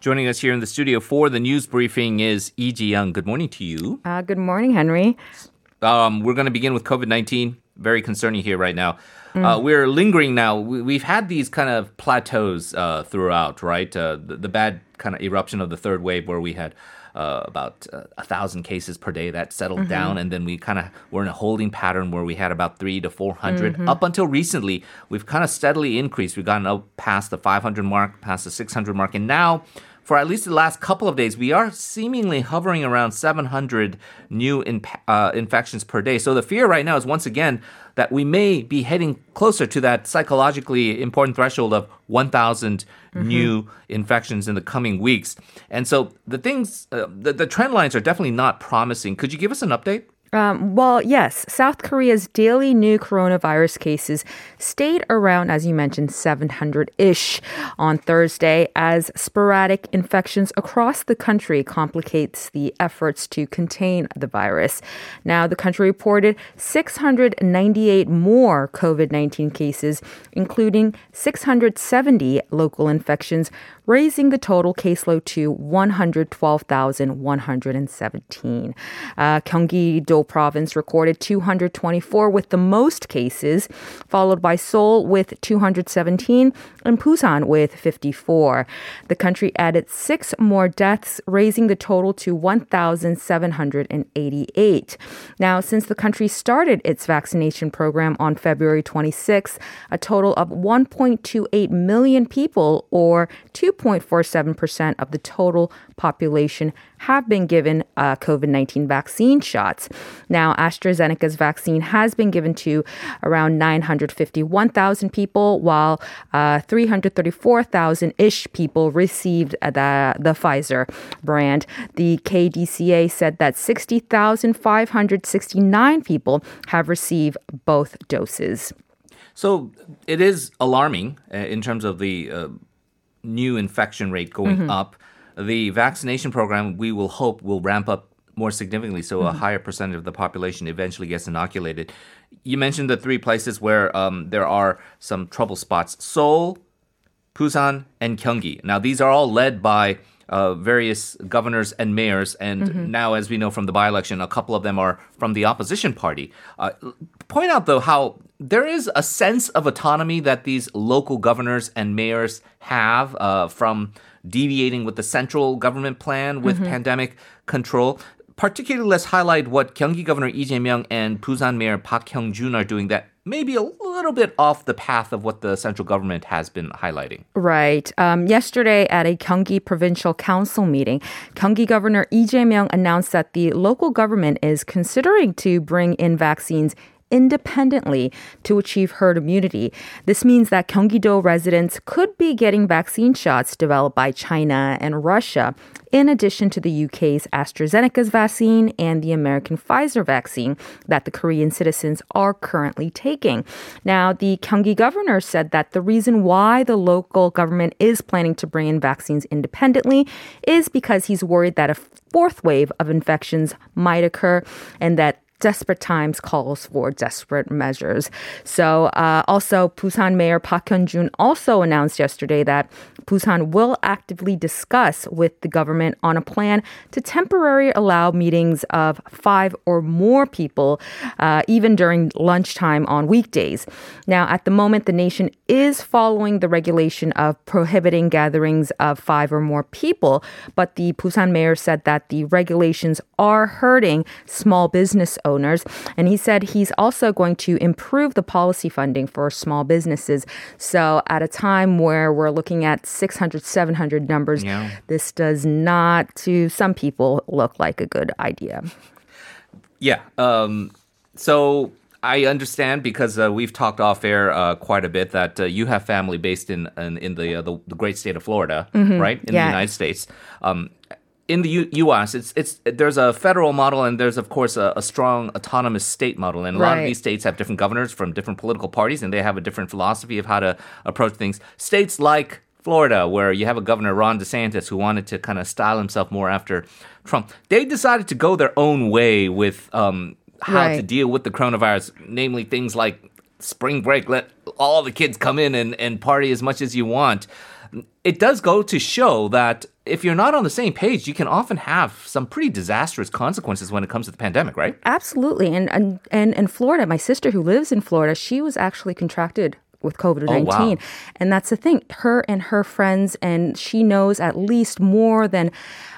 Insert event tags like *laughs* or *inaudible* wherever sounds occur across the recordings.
Joining us here in the studio for the news briefing is Lee Ji-young. Good morning to you. Uh, good morning, Henry. Um, we're going to begin with COVID 19. Very concerning here right now. Uh, we're lingering now. We, have had these kind of plateaus uh, throughout, right? Uh, the, the, bad kind of eruption of the third wave where we had uh, about uh, a thousand cases per day that settled mm-hmm. down, and then we kind of were in a holding pattern where we had about three to 400. Mm-hmm. Up until recently, we've kind of steadily increased. We've gotten up past the 500 mark, past the 600 mark, and now for at least the last couple of days, we are seemingly hovering around 700 new in, uh, infections per day. So the fear right now is once again that we may be heading closer to that psychologically important threshold of 1,000 mm-hmm. new infections in the coming weeks. And so the things, uh, the, the trend lines are definitely not promising. Could you give us an update? Um, well, yes, South Korea's daily new coronavirus cases stayed around, as you mentioned, 700 ish on Thursday as sporadic infections across the country complicates the efforts to contain the virus. Now, the country reported 698 more COVID 19 cases, including 670 local infections, raising the total caseload to 112,117. Uh, Gyeonggi-do province recorded 224 with the most cases, followed by Seoul with 217 and Busan with 54. The country added six more deaths, raising the total to 1,788. Now, since the country started its vaccination program on February 26, a total of 1.28 million people, or 2.47% of the total population have been given uh, COVID 19 vaccine shots. Now, AstraZeneca's vaccine has been given to around 951,000 people, while uh, 334,000 ish people received the, the Pfizer brand. The KDCA said that 60,569 people have received both doses. So it is alarming uh, in terms of the uh, new infection rate going mm-hmm. up, the vaccination program we will hope will ramp up more significantly, so mm-hmm. a higher percentage of the population eventually gets inoculated. You mentioned the three places where um, there are some trouble spots: Seoul, Busan, and Gyeonggi. Now, these are all led by uh, various governors and mayors, and mm-hmm. now, as we know from the by-election, a couple of them are from the opposition party. Uh, point out though how there is a sense of autonomy that these local governors and mayors have uh, from deviating with the central government plan with mm-hmm. pandemic control. Particularly, let's highlight what Gyeonggi Governor Lee Jae-myung and Busan Mayor Park Hyung-jun are doing that maybe a little bit off the path of what the central government has been highlighting. Right. Um, yesterday at a Gyeonggi Provincial Council meeting, Gyeonggi Governor Lee Jae-myung announced that the local government is considering to bring in vaccines independently to achieve herd immunity. This means that Gyeonggi-do residents could be getting vaccine shots developed by China and Russia in addition to the UK's AstraZeneca's vaccine and the American Pfizer vaccine that the Korean citizens are currently taking. Now, the Gyeonggi governor said that the reason why the local government is planning to bring in vaccines independently is because he's worried that a fourth wave of infections might occur and that desperate times calls for desperate measures. So, uh, also, Busan Mayor Park Hyun-jun also announced yesterday that Busan will actively discuss with the government on a plan to temporarily allow meetings of five or more people, uh, even during lunchtime on weekdays. Now, at the moment, the nation is following the regulation of prohibiting gatherings of five or more people, but the Busan mayor said that the regulations are hurting small business owners owners. And he said he's also going to improve the policy funding for small businesses. So at a time where we're looking at 600, 700 numbers, yeah. this does not, to some people, look like a good idea. Yeah. Um, so I understand because uh, we've talked off air uh, quite a bit that uh, you have family based in in, in the, uh, the, the great state of Florida, mm-hmm. right, in yeah. the United States. Um, in the U- U.S., it's it's there's a federal model and there's of course a, a strong autonomous state model, and a right. lot of these states have different governors from different political parties, and they have a different philosophy of how to approach things. States like Florida, where you have a governor Ron DeSantis who wanted to kind of style himself more after Trump, they decided to go their own way with um, how right. to deal with the coronavirus, namely things like spring break, let all the kids come in and, and party as much as you want. It does go to show that if you're not on the same page, you can often have some pretty disastrous consequences when it comes to the pandemic, right? Absolutely. And and and in Florida, my sister who lives in Florida, she was actually contracted with COVID 19. Oh, wow. And that's the thing. Her and her friends, and she knows at least more than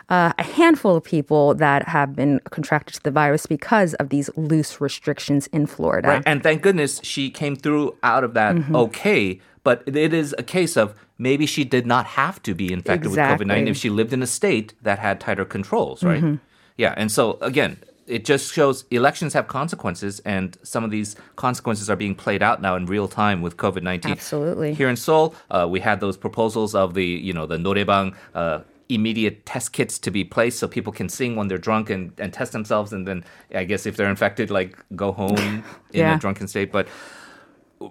uh, a handful of people that have been contracted to the virus because of these loose restrictions in Florida. Right. And thank goodness she came through out of that Mm-hmm. okay. But it is a case of maybe she did not have to be infected with COVID 19 if she lived in a state that had tighter controls, right? Mm-hmm. Yeah. And so, again, it just shows elections have consequences, and some of these consequences are being played out now in real time with COVID 19. Absolutely. Here in Seoul, uh, we had those proposals of the, you know, the Noraebang. Uh, immediate test kits to be placed so people can sing when they're drunk and, and test themselves and then i guess if they're infected like go home *laughs* in Yeah. a drunken state but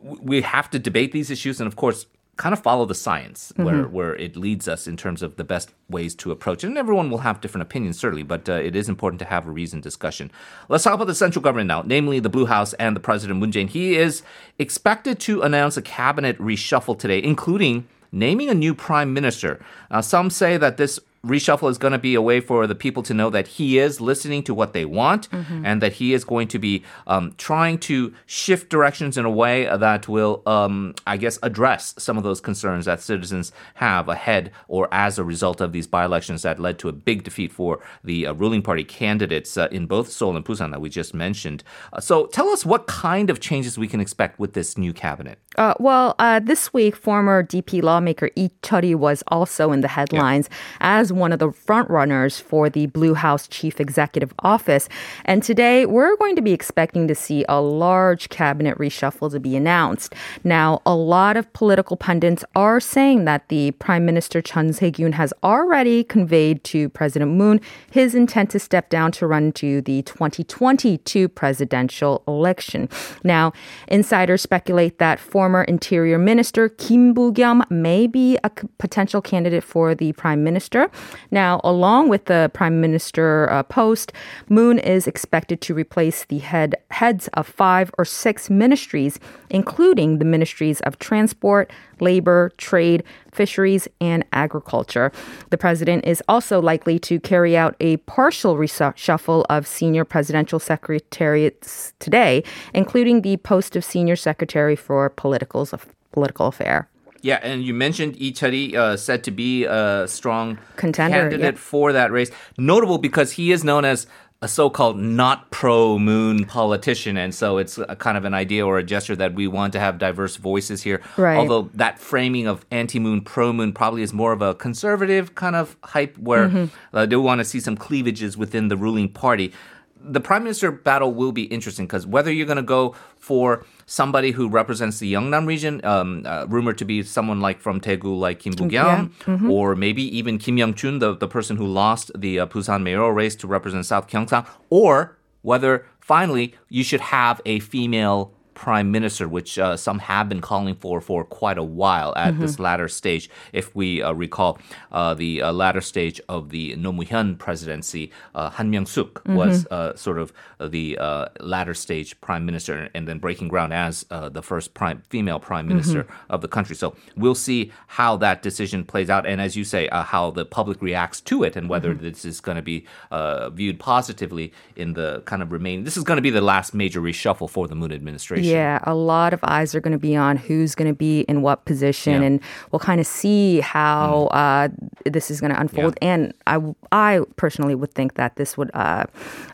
we have to debate these issues and of course kind of follow the science where, where it leads us in terms of the best ways to approach it. And everyone will have different opinions certainly but uh, it is important to have a reasoned discussion. Let's talk about the central government now namely the blue house and the president moon jae-in. He is expected to announce a cabinet reshuffle today including naming a new prime minister. Uh, some say that this reshuffle is going to be a way for the people to know that he is listening to what they want and that he is going to be um, trying to shift directions in a way that will, um, I guess, address some of those concerns that citizens have ahead or as a result of these by elections that led to a big defeat for the uh, ruling party candidates uh, in both Seoul and Busan that we just mentioned. Uh, so tell us what kind of changes we can expect with this new cabinet. Uh, well, uh, this week, former DP lawmaker Lee Cheol-hee was also in the headlines as one of the frontrunners for the Blue House chief executive office. And today, we're going to be expecting to see a large cabinet reshuffle to be announced. Now, a lot of political pundits are saying that the Prime Minister Chung Sye-kyun has already conveyed to President Moon his intent to step down to run to the 2022 presidential election. Now, insiders speculate that former Interior Minister Kim Boo-kyum may be a potential candidate for the Prime Minister. Now, along with the Prime Minister uh, post, Moon is expected to replace the head heads of five or six ministries, including the ministries of transport, labor, trade, fisheries, and agriculture. The president is also likely to carry out a partial reshuffle of senior presidential secretariats today, including the post of senior secretary for politicals of political affair. Yeah, and you mentioned Lee Cheol-hee uh, said to be a strong Contender, candidate yeah. for that race. Notable because he is known as a so-called not pro-moon politician, and so it's a kind of an idea or a gesture that we want to have diverse voices here. Right. Although that framing of anti-moon, pro-moon probably is more of a conservative kind of hype, where Mm-hmm. uh, they want to see some cleavages within the ruling party. The prime minister battle will be interesting because whether you're going to go for somebody who represents the Yeongnam region, um, uh, rumored to be someone like from Daegu, like Kim Boo-kyum, or maybe even Kim Young-chun, the, the person who lost the uh, Busan mayoral race to represent South Gyeongsang, or whether finally you should have a female prime minister, which uh, some have been calling for for quite a while at this latter stage. If we uh, recall, uh, the uh, latter stage of the Roh Moo-hyun presidency, uh, Han Myung-suk was uh, sort of the uh, latter stage prime minister, and then breaking ground as uh, the first prime female prime minister of the country. So we'll see how that decision plays out, and as you say, uh, how the public reacts to it, and whether this is going to be uh, viewed positively in the kind of remaining. This is going to be the last major reshuffle for the Moon administration. Yeah, a lot of eyes are going to be on who's going to be in what position, Yeah. Mm. and we'll kind of see how uh, this is going to unfold. And I, I personally would think that this would uh,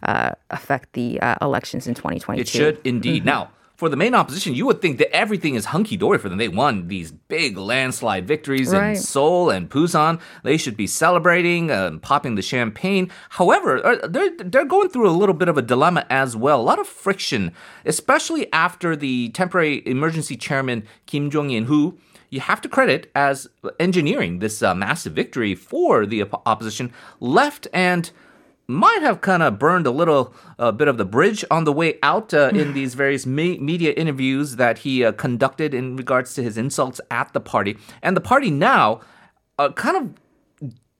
uh, affect the uh, elections in 2022. It should indeed. Mm-hmm. Now, for the main opposition, you would think that everything is hunky dory for them. They won these big landslide victories in Seoul and Busan. They should be celebrating, uh, popping the champagne. However, uh, they're, they're going through a little bit of a dilemma as well. A lot of friction, especially after the temporary emergency chairman, Kim Jong In, who you have to credit as engineering this uh, massive victory for the op- opposition, left and might have kind of burned a little uh, bit of the bridge on the way out uh, in *sighs* these various me- media interviews that he uh, conducted in regards to his insults at the party. And the party now uh, kind of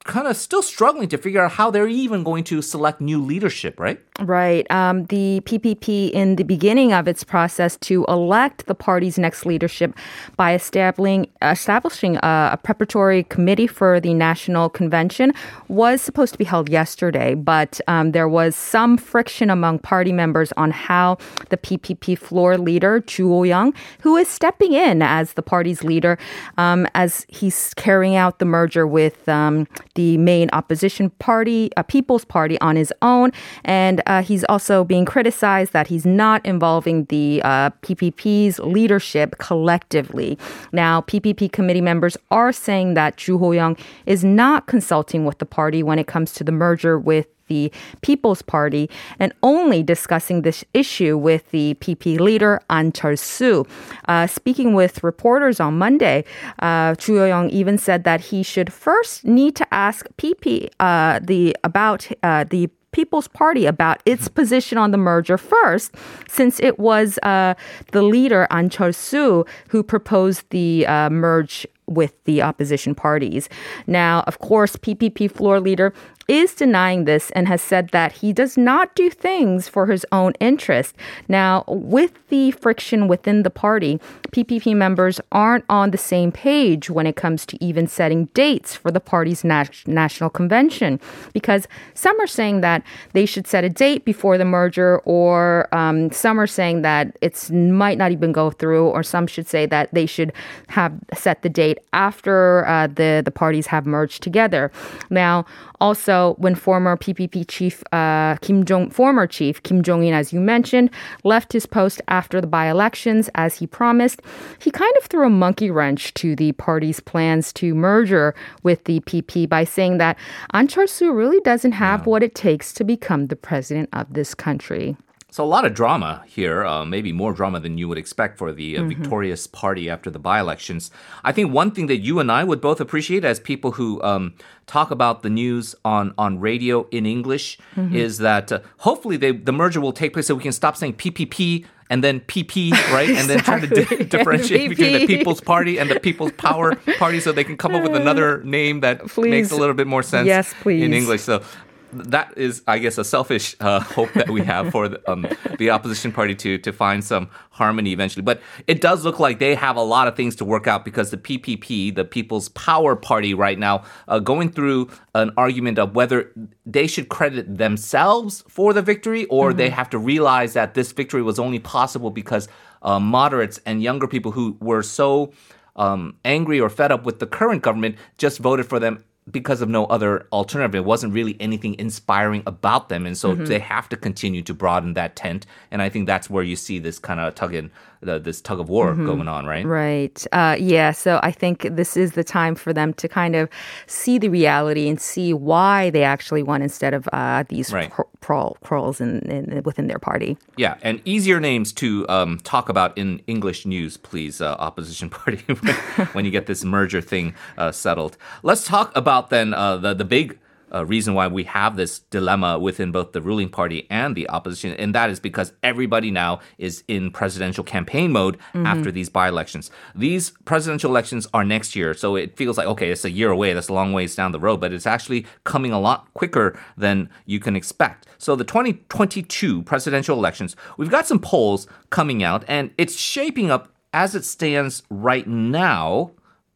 kind of still struggling to figure out how they're even going to select new leadership, right? Right. Um, the PPP, in the beginning of its process to elect the party's next leadership by establishing, establishing a, a preparatory committee for the national convention, was supposed to be held yesterday. But um, there was some friction among party members on how the PPP floor leader, Ju Ho-young, who is stepping in as the party's leader, um, as he's carrying out the merger with um, the main opposition party, a People's Party, on his own. And uh, he's also being criticized that he's not involving the uh, PPP's leadership collectively. Now, PPP committee members are saying that Ju Ho-young is not consulting with the party when it comes to the merger with the People's Party and only discussing this issue with the PP leader An Chol-soo. Uh, speaking with reporters on Monday, uh, Ju Ho-young even said that he should first need to ask PP uh, the about uh, the People's Party about its position on the merger first, since it was uh, the leader An Chol-soo who proposed the uh, merge with the opposition parties. Now, of course, PPP floor leader is denying this and has said that he does not do things for his own interest. Now, with the friction within the party, PPP members aren't on the same page when it comes to even setting dates for the party's nat- national convention because some are saying that they should set a date before the merger, or um, some are saying that it might not even go through, or some should say that they should have set the date after uh, the the parties have merged together. Now, also, when former PPP chief uh, Kim Jong, former chief Kim Jong In, as you mentioned, left his post after the by-elections as he promised, he kind of threw a monkey wrench to the party's plans to merger with the PP by saying that An Chol-soo really doesn't have yeah. what it takes to become the president of this country. So a lot of drama here, uh, maybe more drama than you would expect for the uh, mm-hmm. victorious party after the by-elections. I think one thing that you and I would both appreciate as people who um, talk about the news on on radio in English mm-hmm. is that uh, hopefully they, the merger will take place so we can stop saying PPP and then PP, right? And then try to di- *laughs* *laughs* differentiate between the People's Party and the People's Power Party so they can come up with *laughs* another name that please. makes a little bit more sense yes, please. in English. So that is, I guess, a selfish uh, *laughs* hope that we have for the, um, the, opposition party to to find some harmony eventually. But it does look like they have a lot of things to work out because the PPP, the People's Power Party, right now, uh, going through an argument of whether they should credit themselves for the victory or mm-hmm. they have to realize that this victory was only possible because uh, moderates and younger people who were so. Um, angry or fed up with the current government just voted for them because of no other alternative. It wasn't really anything inspiring about them. And so mm-hmm. they have to continue to broaden that tent. And I think that's where you see this kind of tug in the, this tug of war mm-hmm. going on, right? Right. Uh, yeah. So I think this is the time for them to kind of see the reality and see why they actually won instead of uh, these right. crawls in, in, within their party. Yeah, and easier names to um, talk about in English news, please, uh, opposition *laughs* party, when you get this merger thing uh, settled. Let's talk about then uh, the the big uh, reason why we have this dilemma within both the ruling party and the opposition, and that is because everybody now is in presidential campaign mode mm-hmm. after these by elections. These presidential elections are next year, so it feels like, okay, it's a year away, that's a long ways down the road, but it's actually coming a lot quicker than you can expect. So the 2022 presidential elections, we've got some polls coming out, and it's shaping up as it stands right now.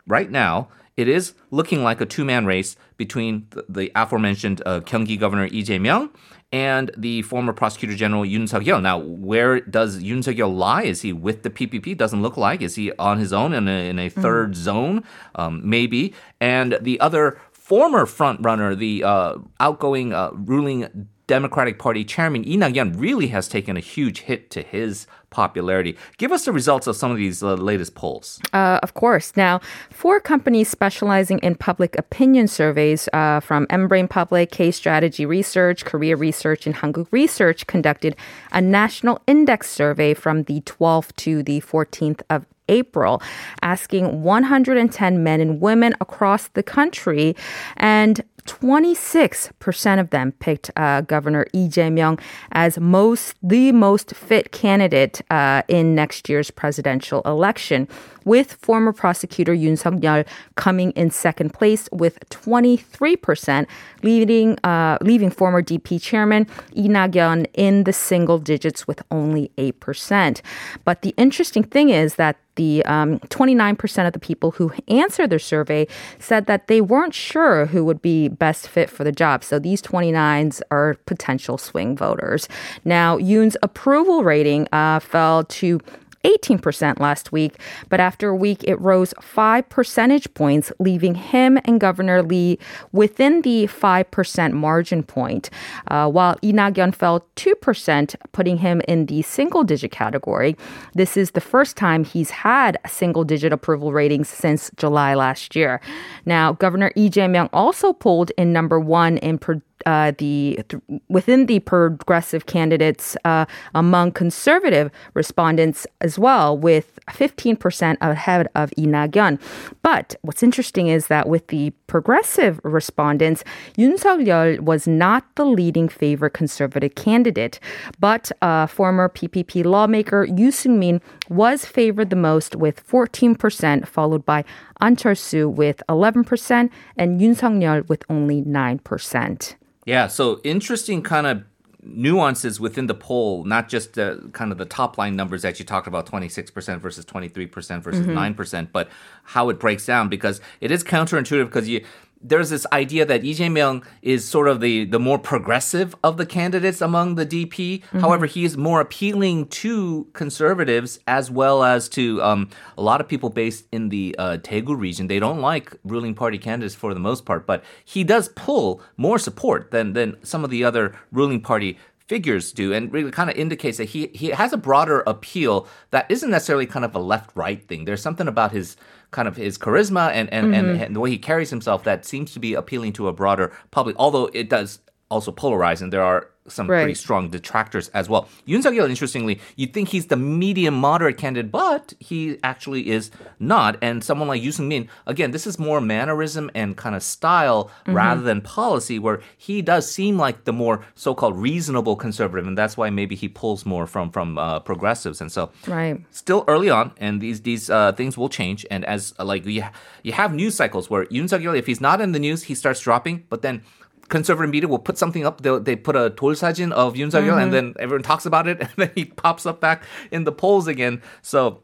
Right now, it is looking like a two-man race between the, the aforementioned uh, Gyeonggi Governor Lee Jae-myung and the former Prosecutor General Yoon Suk-yeol. Now, where does Yoon Suk-yeol lie? Is he with the PPP? Doesn't look like. Is he on his own in a, in a mm-hmm. third mm. zone? Um, maybe. And the other former frontrunner, the uh, outgoing uh, ruling Democratic Party chairman Lee Nak-yeon really has taken a huge hit to his popularity. Give us the results of some of these uh, latest polls. Uh, of course. Now, four companies specializing in public opinion surveys uh, from Embrain Public, K Strategy Research, Korea Research, and Hankook Research conducted a national index survey from the 12th to the 14th of April, asking 110 men and women across the country. And 26% of them picked uh, Governor Lee Jae-myung as most the most fit candidate uh, in next year's presidential election. With former prosecutor Yoon Suk-yeol coming in second place with 23%, leaving, uh, leaving former DP chairman Lee Nak-yeon in the single digits with only 8%. But the interesting thing is that the um, 29% of the people who answered their survey said that they weren't sure who would be best fit for the job. So these 29s are potential swing voters. Now, Yoon's approval rating uh, fell to 18% last week, but after a week, it rose five percentage points, leaving him and Governor Lee within the 5% margin point, uh, while Lee Nak-yeon fell 2%, putting him in the single digit category. This is the first time he's had single digit approval ratings since July last year. Now, Governor Lee Jae-myung also pulled in number one in uh, the th- within the progressive candidates uh, among conservative respondents as well, with 15% ahead of Lee Nak-yeon. But what's interesting is that with the progressive respondents, Yoon Suk-yeol was not the leading favorite conservative candidate, but uh, former PPP lawmaker Yoo Seung-min was favored the most with 14%, followed by An Cheol-soo with 11% and Yoon Suk-yeol with only 9%. Yeah, so interesting kind of nuances within the poll, not just the kind of the top line numbers that you talked about 26% versus 23% versus mm-hmm. 9%, but how it breaks down because it is counterintuitive because you there's this idea that Lee Jae-myung is sort of the, the more progressive of the candidates among the DP. Mm-hmm. However, he is more appealing to conservatives as well as to um, a lot of people based in the uh, Daegu region. They don't like ruling party candidates for the most part, but he does pull more support than, than some of the other ruling party figures do and really kind of indicates that he, he has a broader appeal that isn't necessarily kind of a left right thing. There's something about his kind of his charisma and and, mm-hmm. and, and the way he carries himself that seems to be appealing to a broader public. Although it does also polarize, and there are some right. pretty strong detractors as well. Yoon Suk-yeol, interestingly, you'd think he's the medium moderate candidate, but he actually is not. And someone like Yoo Seung-min, again, this is more mannerism and kind of style mm-hmm. rather than policy, where he does seem like the more so-called reasonable conservative, and that's why maybe he pulls more from from uh, progressives. And so, right, still early on, and these these uh, things will change. And as uh, like you you have news cycles where Yoon Suk-yeol, if he's not in the news, he starts dropping, but then conservative media will put something up. They they put a 돌사진 of Yoon Suk Yeol, mm-hmm. and then everyone talks about it, and *laughs* then he pops up back in the polls again. So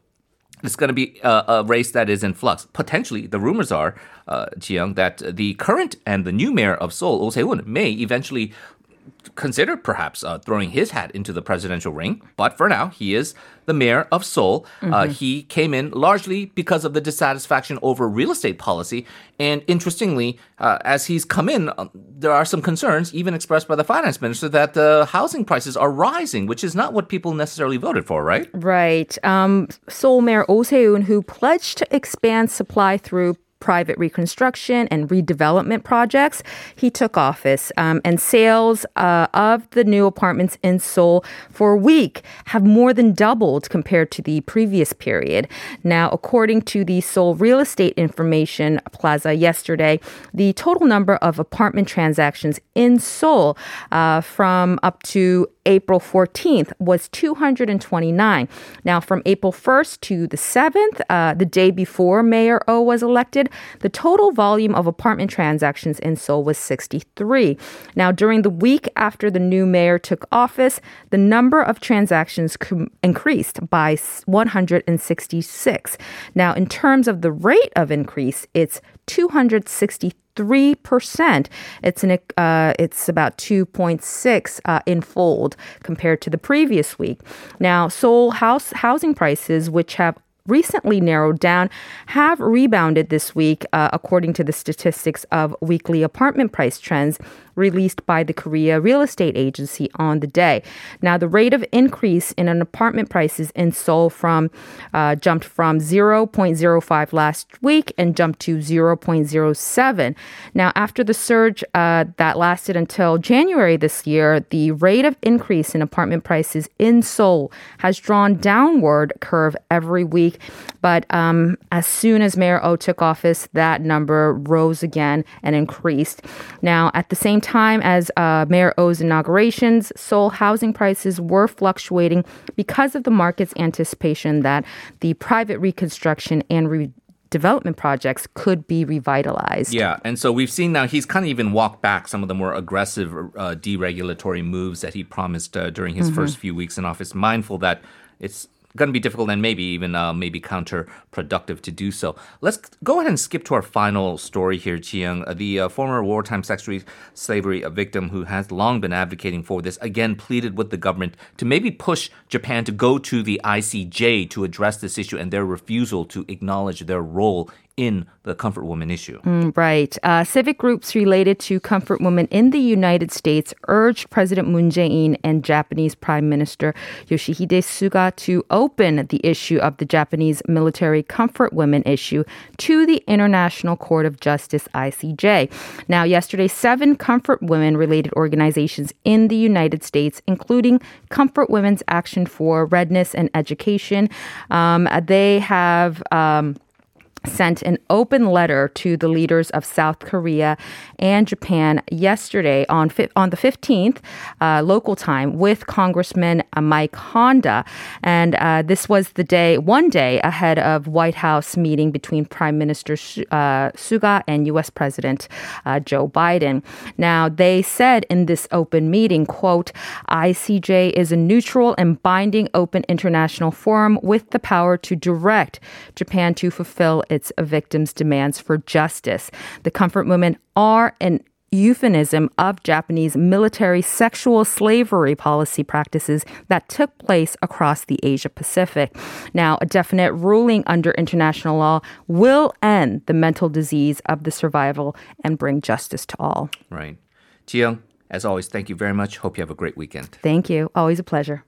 it's going to be a, a, race that is in flux. Potentially, the rumors are, uh, Jiyoung, that the current and the new mayor of Seoul, Oh Se-hoon, may eventually consider perhaps uh, throwing his hat into the presidential ring. But for now, he is the mayor of Seoul. Uh, mm-hmm. Uh, he came in largely because of the dissatisfaction over real estate policy. And interestingly, uh, as he's come in, uh, there are some concerns, even expressed by the finance minister, that the housing prices are rising, which is not what people necessarily voted for, right? Right. Um, Seoul Mayor Oh Se-hoon, who pledged to expand supply through private reconstruction and redevelopment projects, he took office. Um, and sales uh, of the new apartments in Seoul for a week have more than doubled compared to the previous period. Now, according to the Seoul Real Estate Information Plaza yesterday, the total number of apartment transactions in Seoul uh, from up to April 14th was 229. Now, from April 1st to the 7th, uh, the day before Mayor O was elected, the total volume of apartment transactions in Seoul was 63. Now, during the week after the new mayor took office, the number of transactions com- increased by 166. Now, in terms of the rate of increase, it's 263 three percent. It's an uh, it's about two point six uh, in fold compared to the previous week. Now, Seoul house housing prices, which have recently narrowed down have rebounded this week, uh, according to the statistics of weekly apartment price trends released by the Korea Real Estate Agency on the day. Now, the rate of increase in an apartment prices in Seoul from uh, jumped from 0.05 last week and jumped to 0.07. Now, after the surge uh, that lasted until January this year, the rate of increase in apartment prices in Seoul has drawn downward curve every week week. But um, as soon as Mayor O took office, that number rose again and increased. Now, at the same time as uh, Mayor Oh's inaugurations, Seoul housing prices were fluctuating because of the market's anticipation that the private reconstruction and re- development projects could be revitalized. Yeah, and so we've seen now he's kind of even walked back some of the more aggressive uh, deregulatory moves that he promised uh, during his mm-hmm. first few weeks in office, mindful that it's going to be difficult and maybe even uh, maybe counterproductive to do so. Let's go ahead and skip to our final story here, Jiyoung. Uh, the uh, former wartime sex slavery victim who has long been advocating for this again pleaded with the government to maybe push Japan to go to the ICJ to address this issue and their refusal to acknowledge their role in the comfort woman issue. Mm, right. Uh, civic groups related to comfort women in the United States urged President Moon Jae-in and Japanese Prime Minister Yoshihide Suga to open the issue of the Japanese military comfort women issue to the International Court of Justice ICJ. Now, yesterday, seven comfort women related organizations in the United States, including Comfort Women's Action for Redress and Education, um, they have. Um, sent an open letter to the leaders of South Korea and Japan yesterday on on the 15th uh, local time with Congressman uh, Mike Honda, and uh, this was the day one day ahead of White House meeting between Prime Minister uh, Suga and U.S. President uh, Joe Biden. Now they said in this open meeting, "quote ICJ is a neutral and binding open international forum with the power to direct Japan to fulfill its victims' demands for justice. The comfort women are an euphemism of Japanese military sexual slavery policy practices that took place across the Asia Pacific. Now, a definite ruling under international law will end the mental disease of the survival and bring justice to all. Right. Jiyoung, as always, thank you very much. Hope you have a great weekend. Thank you. Always a pleasure.